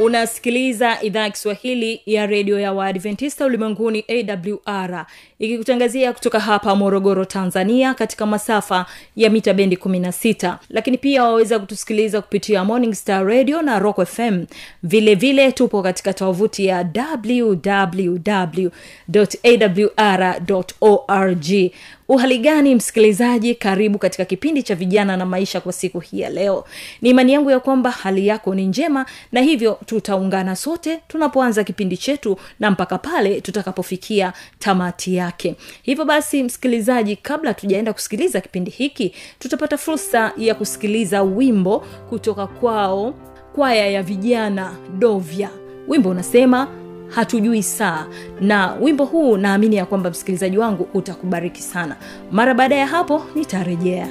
unasikiliza idhaa ya kiswahili ya redio ya waadventista ulimwenguni awr ikikutangazia kutoka hapa morogoro tanzania katika masafa ya mita bendi 16 lakini pia waweza kutusikiliza kupitia morning star radio na rock fm vile vile tupo katika tovuti ya wwwawr org. Uhali gani msikilizaji? Karibu katika kipindi cha vijana na maisha kwa siku hii ya leo. Ni imani yangu ya kwamba hali yako ni njema na hivyo tutaungana sote tunapoanza kipindi chetu na mpaka pale tutakapofikia tamati yake hivyo basi msikilizaji kabla tujaenda kusikiliza kipindi hiki tutapata fursa ya kusikiliza wimbo kutoka kwao kwaya ya vijana dovya. Wimbo unasema hatujui saa. Na wimbo huu naamini ya kwamba msikilizaji wangu utakubariki sana. Mara baada ya hapo nitarejea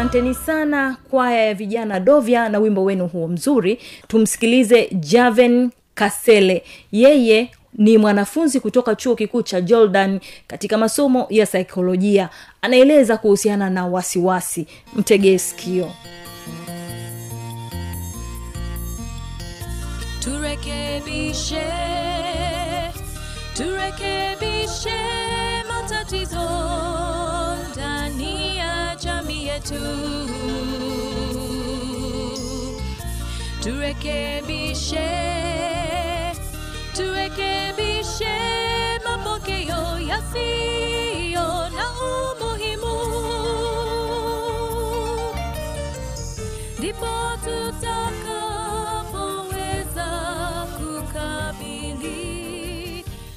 asanteni sana kwaya ya vijana dovya na wimbo wenu huo mzuri. Tumsikilize javen kasele. Yeye ni mwanafunzi kutoka chuo kikuu cha jordan katika masomo ya saikolojia. Anaeleza kuhusiana na wasiwasi. Mtegee sikio. Turekebishe turekebishe matatizo turekebishe turekebishe mapokeo yasiyo na umuhimu. Ndipo tutakapoweza kukabili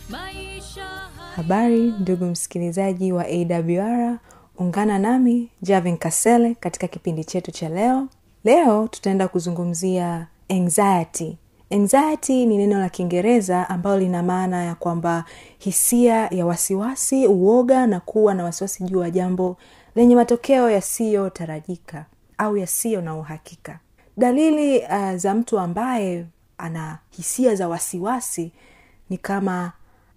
maisha habari ndugu msikilizaji wa awr ungana nami javin kasele katika kipindi chetu cha leo leo tutaenda kuzungumzia anxiety. Anxiety ni neno la kiingereza ambalo lina maana ya kwamba hisia ya wasiwasi uoga na kuwa na wasiwasi juu ya jambo lenye matokeo yasiyotarajika au yasiyo na uhakika. Dalili uh, za mtu ambaye ana hisia za wasiwasi ni kama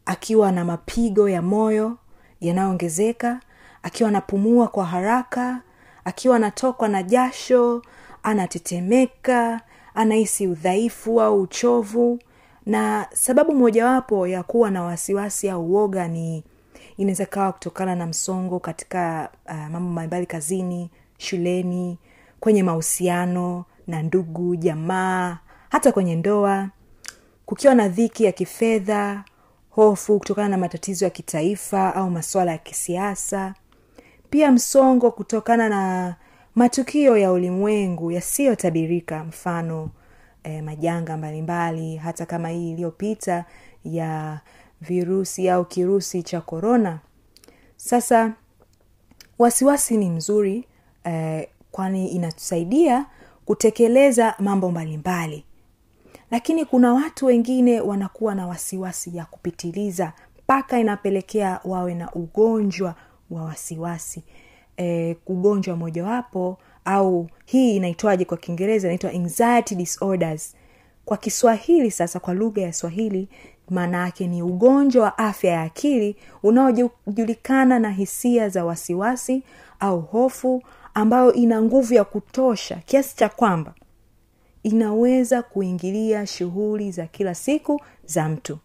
akiwa na mapigo ya moyo yanayoongezeka akiwa anapumua kwa haraka akiwa anatokwa na jasho anatetemeka anahisi udhaifu au uchovu na sababu mojawapo ya kuwa na wasiwasi au uoga ni inaweza kawa kutokana na msongo katika uh, mambo mbalimbali kazini shuleni kwenye mahusiano na ndugu jamaa hata kwenye ndoa. Kukiwa na dhiki ya kifedha hofu kutokana na matatizo ya kitaifa au masuala ya kisiasa. Pia msongo kutokana na matukio ya ulimwengu yasiyotabirika mfano eh, majanga mbalimbali hata kama hii iliyopita ya virusi au kirusi cha korona sasa wasiwasi ni mzuri eh, kwani inatusaidia kutekeleza mambo mbalimbali. Lakini kuna watu wengine wanakuwa na wasiwasi ya kupitiliza mpaka inapelekea wawe na ugonjwa wa wasiwasi e, ugonjwa mojawapo au hii inaitwaje kwa kiingereza inaitwa anxiety disorders. Kwa kiswahili sasa kwa lugha ya swahili maana yake ni ugonjwa wa afya ya akili unaojulikana na hisia za wasiwasi au hofu ambayo ina nguvu ya kutosha kiasi cha kwamba inaweza kuingilia shughuli za kila siku za mtu.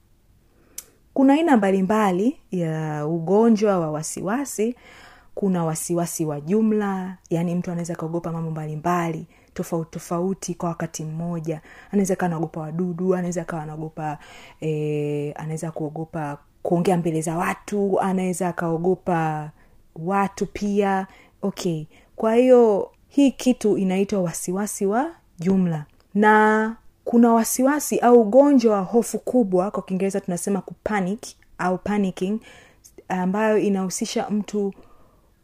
Kuna aina mbalimbali ya ugonjwa wa wasiwasi kuna wasiwasi wa jumla yaani mtu anaweza akaogopa mambo mbalimbali tofauti tofauti kwa wakati mmoja. Anaweza kawa anaogopa wadudu anaweza kawa anaogopa e, anaweza kuogopa kuongea mbele za watu anaweza akaogopa watu pia. Okay kwa hiyo hii kitu inaitwa wasiwasi wa jumla. Na kuna wasiwasi au ugonjwa wa hofu kubwa kwa kiingereza tunasema kupanic au panicking ambayo inahusisha mtu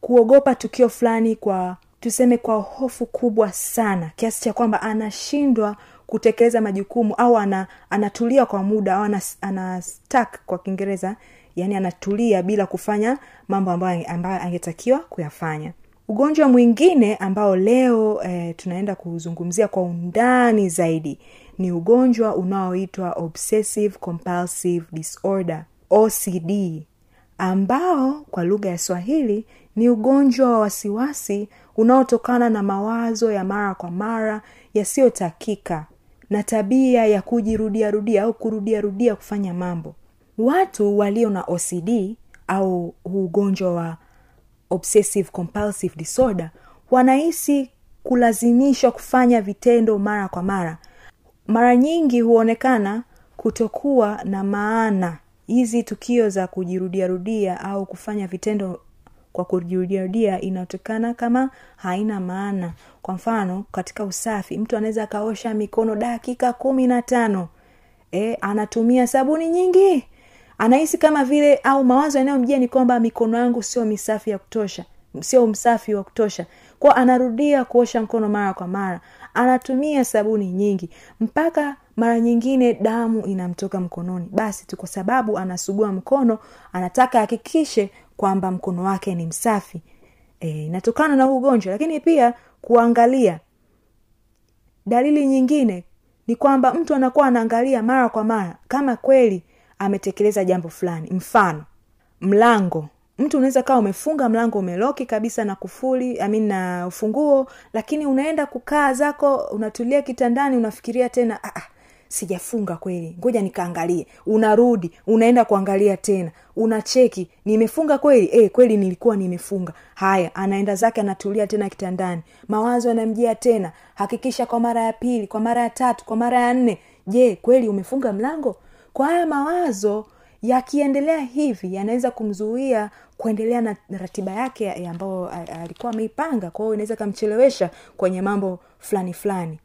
kuogopa tukio fulani kwa tuseme kwa hofu kubwa sana kiasi cha kwamba anashindwa kutekeleza majukumu au ana, anatulia kwa muda au ana, kwa kiingereza yaani anatulia bila kufanya mambo ambayo, ambayo angetakiwa kuyafanya. Ugonjwa mwingine ambao leo eh, tunaenda kuzungumzia kwa undani zaidi ni ugonjwa unaoitwa obsessive compulsive disorder ocd ambao kwa lugha ya swahili ni ugonjwa wa wasiwasi unaotokana na mawazo ya mara kwa mara yasiyotakika na tabia ya kujirudiarudia au kurudiarudia kufanya mambo. Watu walio na ocd au ugonjwa wa obsessive compulsive disorder wanahisi kulazimishwa kufanya vitendo mara kwa mara. Mara nyingi huonekana kutokuwa na maana. Hizi tukio za kujirudiarudia au kufanya vitendo kwa kujirudiarudia inatokana kama haina maana. Kwa mfano katika usafi mtu anaweza akaosha mikono dakika kumi na tano. E, anatumia sabuni nyingi. Anahisi kama vile au mawazo yanayomjia ni kwamba mikono yangu sio misafi ya kutosha. Sio msafi wa kutosha. Kwa anarudia kuosha mkono mara kwa mara. Anatumia sabuni nyingi. Mpaka mara nyingine damu inamtoka mkononi. Basi tu kwa sababu anasugua mkono anataka ahakikishe kwamba mkono wake ni msafi. E, inatokana na ugonjwa. Lakini pia kuangalia. Dalili nyingine ni kwamba mtu anakuwa anaangalia mara kwa mara kama kweli ametekeleza jambo fulani. Mfano mlango. Mtu unaweza kawa umefunga mlango umeloki kabisa na kufuli amin na ufunguo lakini unaenda kukaa zako unatulia kitandani unafikiria tena ah, ah, sijafunga kweli. Ngoja nikaangalie. Unarudi unaenda kuangalia tena. Unacheki nimefunga kweli? E, kweli nilikuwa nimefunga. Haya anaenda zake anatulia tena kitandani. Mawazo yanamjia tena. Hakikisha kwa mara ya pili kwa mara ya tatu kwa mara ya nne. Je kweli umefunga mlango? Kwa haya mawazo yakiendelea hivi yanaweza kumzuia kuendelea na ratiba yake ya- ya ambayo alikuwa ameipanga. Kwao inaweza kamchelewesha kwenye mambo fulani fulani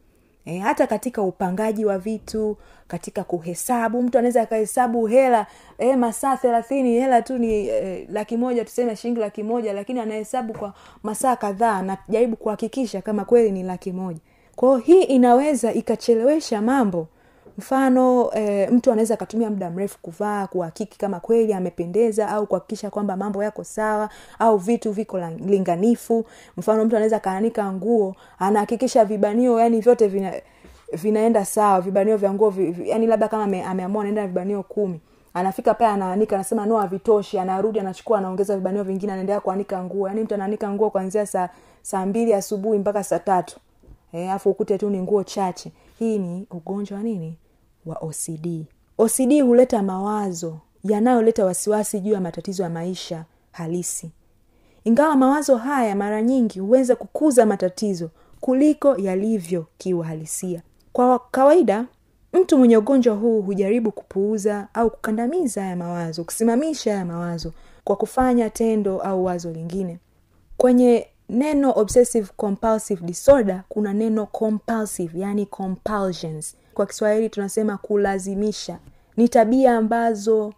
e, hata katika upangaji wa vitu katika kuhesabu mtu anaweza akahesabu hela e, masaa thelathini hela tu ni e, laki tuseme shilingi laki moja lakini anahesabu kwa masaa kadhaa anajaribu kuhakikisha kama kweli ni laki moja. Kwao hii inaweza ikachelewesha mambo mfano e, mtu anaweza akatumia muda mrefu kuvaa kuhakiki kama kweli amependeza au kuhakikisha kwamba mambo yako sawa au vitu viko linganifu. Mfano mtu anaweza akaanika nguo anahakikisha vibanio yani vyote vina vinaenda sawa vibanio vya nguo vi, vi, yani labda kama ame, ameamua anaenda vibanio kumi. Anafika pale anaanika anasema no havitoshi anarudi anachukua anaongeza vibanio vingine anaendelea kuanika nguo. Yani mtu anaanika nguo kuanzia saa saa mbili asubuhi mpaka saa tatu alafu ukute tu ni nguo chache. Hii ni ugonjwa wa nini? Wa ocd ocd huleta mawazo yanayoleta wasiwasi juu ya matatizo ya maisha halisi. Ingawa mawazo haya mara nyingi huweza kukuza matatizo kuliko yalivyo kiuhalisia. Kwa kawaida mtu mwenye ugonjwa huu hujaribu kupuuza au kukandamiza haya mawazo kusimamisha haya mawazo kwa kufanya tendo au wazo lingine. Kwenye neno obsessive compulsive disorder kuna neno compulsive yani compulsions. Kwa kiswahili tunasema kulazimisha. Ni tabia ambazo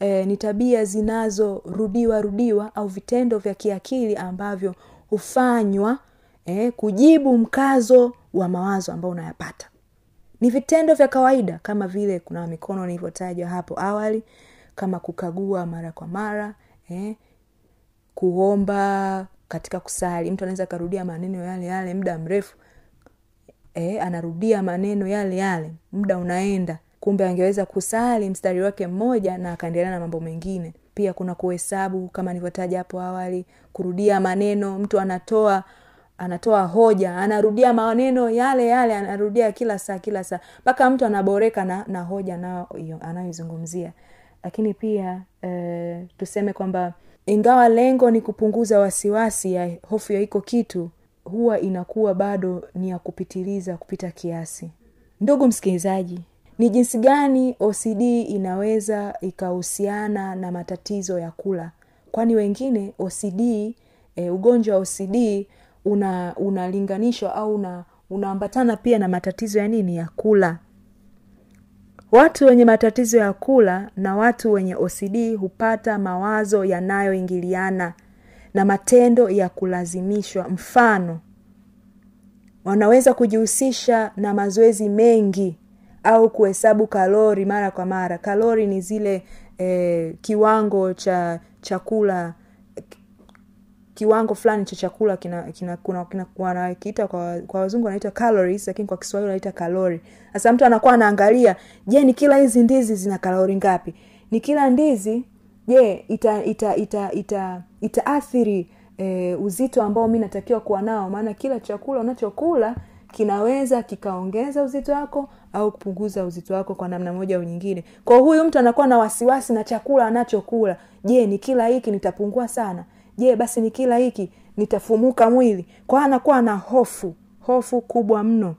eh, ni tabia zinazorudiwa rudiwa au vitendo vya kiakili ambavyo hufanywa eh, kujibu mkazo wa mawazo ambao unayapata. Ni vitendo vya kawaida kama vile kuna mikono nilivyotajwa hapo awali kama kukagua mara kwa mara eh, kuomba katika kusali. Mtu anaweza akarudia maneno yale yale muda mrefu. E, anarudia maneno yale yale muda unaenda. Kumbe angeweza kusali mstari wake mmoja na akaendelea na mambo mengine. Pia kuna kuhesabu kama nilivyotaja hapo awali kurudia maneno mtu anatoa anatoa hoja anarudia maneno yale yale anarudia kila saa kila saa. Mpaka mtu anaboreka na, na hoja anayoizungumzia. Lakini pia e, tuseme kwamba ingawa lengo ni kupunguza wasiwasi ya hofu ya iko kitu huwa inakuwa bado ni ya kupitiliza kupita kiasi. Ndugu msikilizaji ni jinsi gani ocd inaweza ikahusiana na matatizo ya kula? Kwani wengine ocd e, ugonjwa wa ocd una unalinganishwa au una unaambatana pia na matatizo ya nini? Ya kula watu wenye matatizo ya kula na watu wenye ocd hupata mawazo yanayoingiliana na matendo ya kulazimishwa. Mfano wanaweza kujihusisha na mazoezi mengi au kuhesabu kalori mara kwa mara. Kalori ni zile eh, kiwango cha chakula kiwango fulani cha chakula kina, kina, kuna, kina, wanakiita kwa, kwa wazungu wanaita calories lakini kwa kiswahili wanaita kalori sasa mtu anakuwa anaangalia je ni kila hizi ndizi zina kalori ngapi? Ni kila ndizi je ita ita ita ita itaathiri e, uzito ambao mi natakiwa kuwa nao? Maana kila chakula unachokula kinaweza kikaongeza uzito wako au kupunguza uzito wako kwa namna moja au nyingine. Kwa huyu mtu anakuwa na wasiwasi na chakula anachokula. Je ni kila hiki nitapungua sana? Je basi ni kila hiki nitafumuka mwili? Kwa anakuwa na hofu hofu kubwa mno.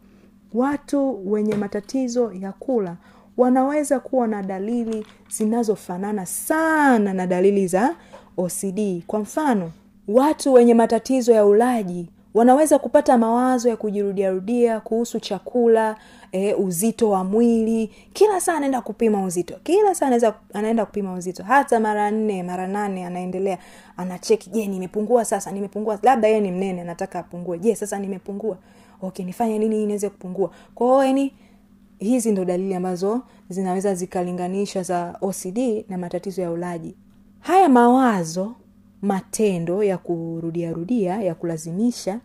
Watu wenye matatizo ya kula wanaweza kuwa na dalili zinazofanana sana na dalili za ocd kwa mfano watu wenye matatizo ya ulaji wanaweza kupata mawazo ya kujirudiarudia kuhusu chakula e, uzito wa mwili. Kila saa anaenda kupima uzito. Kila saa anaweza anaenda kupima uzito. Hata mara nne mara nane anaendelea anacheki je nimepungua sasa? Nimepungua. Labda yeye ni mnene anataka apungue. Je sasa nimepungua? Okay nifanye nini niweze kupungua? Kwao yani hizi ndo dalili ambazo zinaweza zikalinganisha za ocd na matatizo ya ulaji. Haya mawazo matendo ya kurudiarudia ya kulazimisha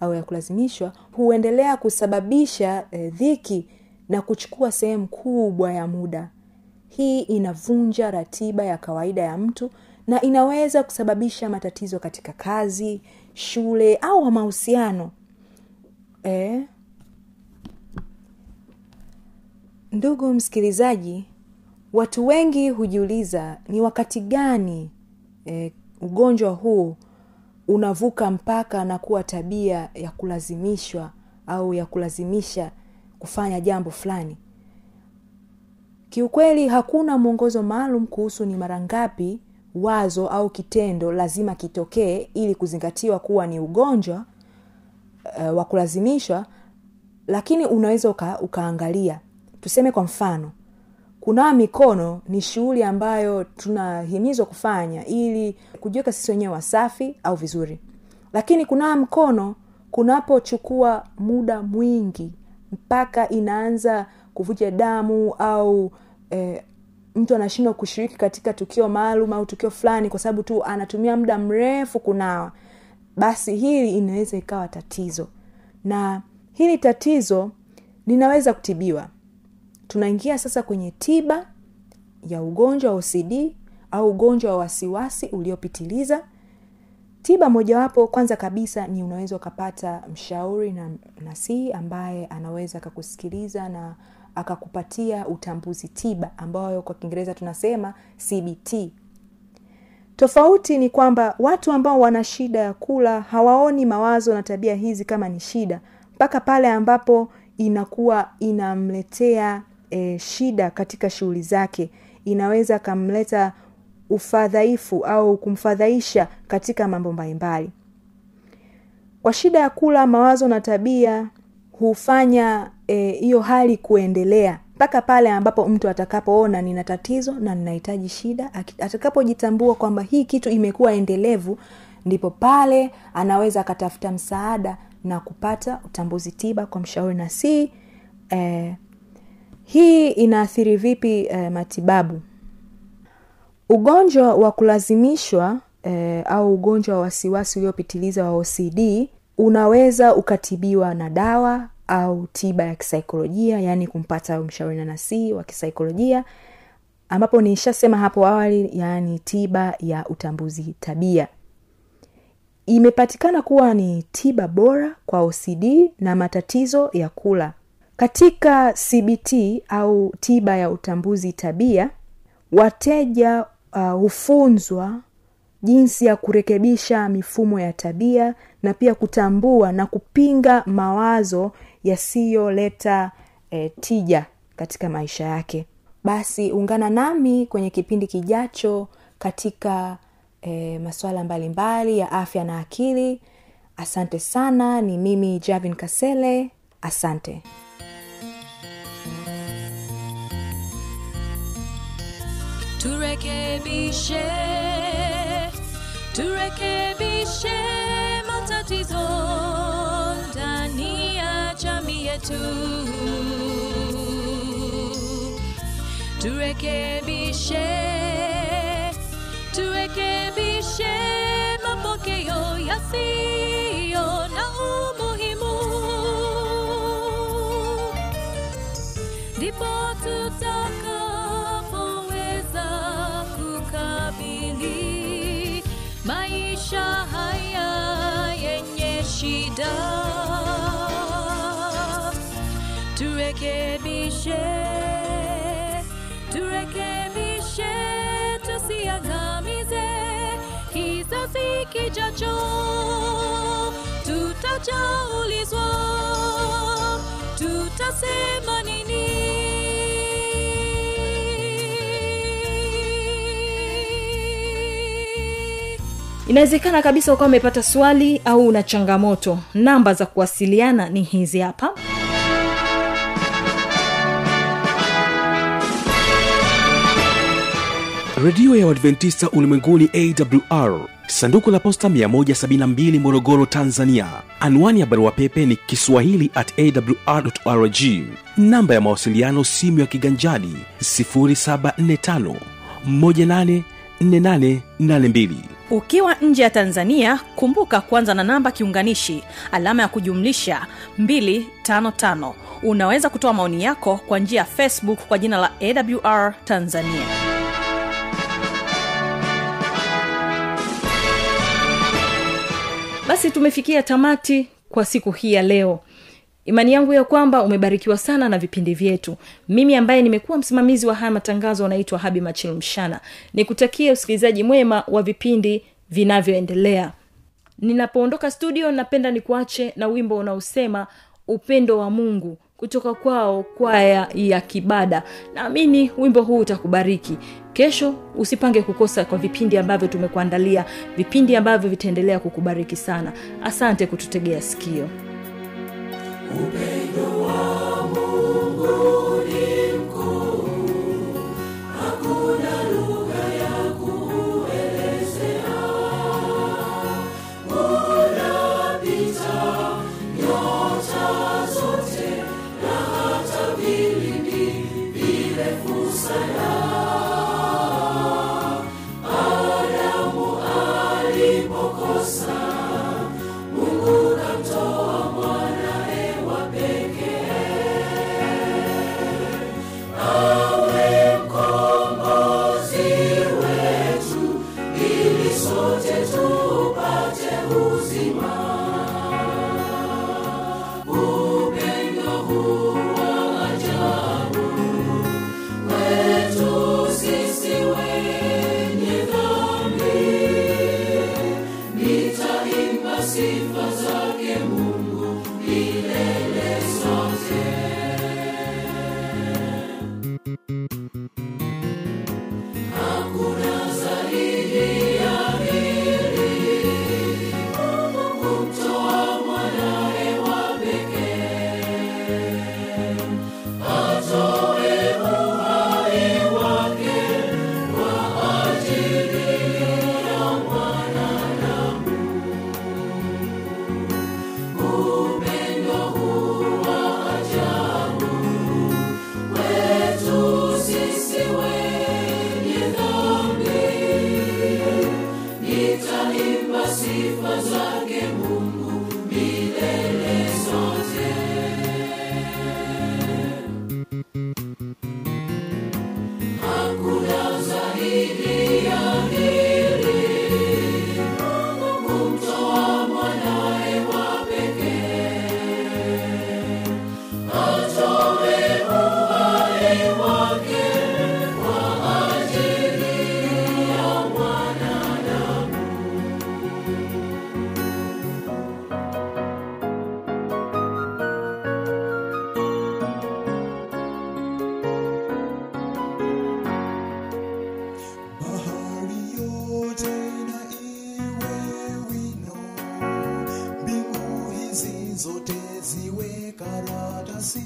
au ya kulazimishwa huendelea kusababisha eh, dhiki na kuchukua sehemu kubwa ya muda. Hii inavunja ratiba ya kawaida ya mtu na inaweza kusababisha matatizo katika kazi shule au mahusiano. Eh, ndugu msikilizaji watu wengi hujiuliza ni wakati gani eh, ugonjwa huu unavuka mpaka na kuwa tabia ya kulazimishwa au ya kulazimisha kufanya jambo fulani. Kiukweli hakuna mwongozo maalum kuhusu ni mara ngapi wazo au kitendo lazima kitokee ili kuzingatiwa kuwa ni ugonjwa uh, wa kulazimishwa lakini unaweza uka, ukaangalia. Tuseme kwa mfano kunawa mikono ni shughuli ambayo tunahimizwa kufanya ili kujiweka sisi wenyewe wasafi au vizuri. Lakini kunawa mkono kunapochukua muda mwingi mpaka inaanza kuvuja damu au eh, mtu anashindwa kushiriki katika tukio maalum au tukio fulani kwa sababu tu anatumia muda mrefu kunawa basi hili inaweza ikawa tatizo. Na hili tatizo linaweza kutibiwa tunaingia sasa kwenye tiba ya ugonjwa wa ocd au ugonjwa wa wasiwasi uliopitiliza. Tiba mojawapo kwanza kabisa ni unaweza ukapata mshauri na nasihi ambaye anaweza akakusikiliza na akakupatia utambuzi tiba ambayo kwa kiingereza tunasema cbt tofauti ni kwamba watu ambao wana shida ya kula hawaoni mawazo na tabia hizi kama ni shida. Mpaka pale ambapo inakuwa inamletea e, shida katika shughuli zake inaweza kamleta ufadhaifu au kumfadhaisha katika mambo mbalimbali. Kwa shida ya kula mawazo na tabia hufanya hiyo e, hali kuendelea mpaka pale ambapo mtu atakapoona nina tatizo na ninahitaji shida atakapojitambua kwamba hii kitu imekuwa endelevu ndipo pale anaweza akatafuta msaada na kupata utambuzi tiba kwa mshauri na si eh, hii inaathiri vipi eh, matibabu? Ugonjwa wa kulazimishwa eh, au ugonjwa wa wasiwasi uliopitiliza wa ocd unaweza ukatibiwa na dawa au tiba ya kisaikolojia yaani kumpata mshauri na nasii wa kisaikolojia ambapo nishasema hapo awali yaani tiba ya utambuzi tabia. Imepatikana kuwa ni tiba bora kwa ocd na matatizo ya kula katika cbt au tiba ya utambuzi tabia wateja uh, hufunzwa jinsi ya kurekebisha mifumo ya tabia na pia kutambua na kupinga mawazo yasiyoleta eh, tija katika maisha yake. Basi ungana nami kwenye kipindi kijacho katika eh, masuala mbalimbali ya afya na akili. Asante sana ni mimi javin kasele. Asante turekebishe turekebishe matatizo ndani ya jamii yetu turekebishe turekebishe mapokeo yasiyo yenye shida turekebishe turekebishe tusiangamize kizazi kijacho tutajaulizwa tutasema nini inawezekana kabisa ukawa umepata swali au una changamoto. Namba za kuwasiliana ni hizi hapa. Redio ya uadventista ulimwenguni awr sanduku la posta 172 morogoro tanzania. Anwani ya barua pepe ni kiswahili at awrrg namba ya mawasiliano simu ya kiganjadi 745 184882 ukiwa nje ya tanzania kumbuka kuanza na namba kiunganishi alama ya kujumlisha 255 unaweza kutoa maoni yako kwa njia ya facebook kwa jina la awr tanzania. Basi tumefikia tamati kwa siku hii ya leo imani yangu ya kwamba umebarikiwa sana na vipindi vyetu. Mimi ambaye nimekuwa msimamizi wa haya matangazo anaitwa habi machil mshana. Nikutakie usikilizaji mwema wa vipindi vinavyoendelea. Ninapoondoka studio napenda nikuache na wimbo unaosema upendo wa mungu kutoka kwao kwaya ya kibada. Naamini wimbo huu utakubariki. Kesho usipange kukosa kwa vipindi ambavyo tumekuandalia vipindi ambavyo vitaendelea kukubariki sana. Asante kututegea sikio Obey. mwedzi wekaratasi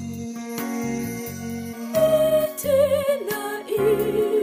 tena iyi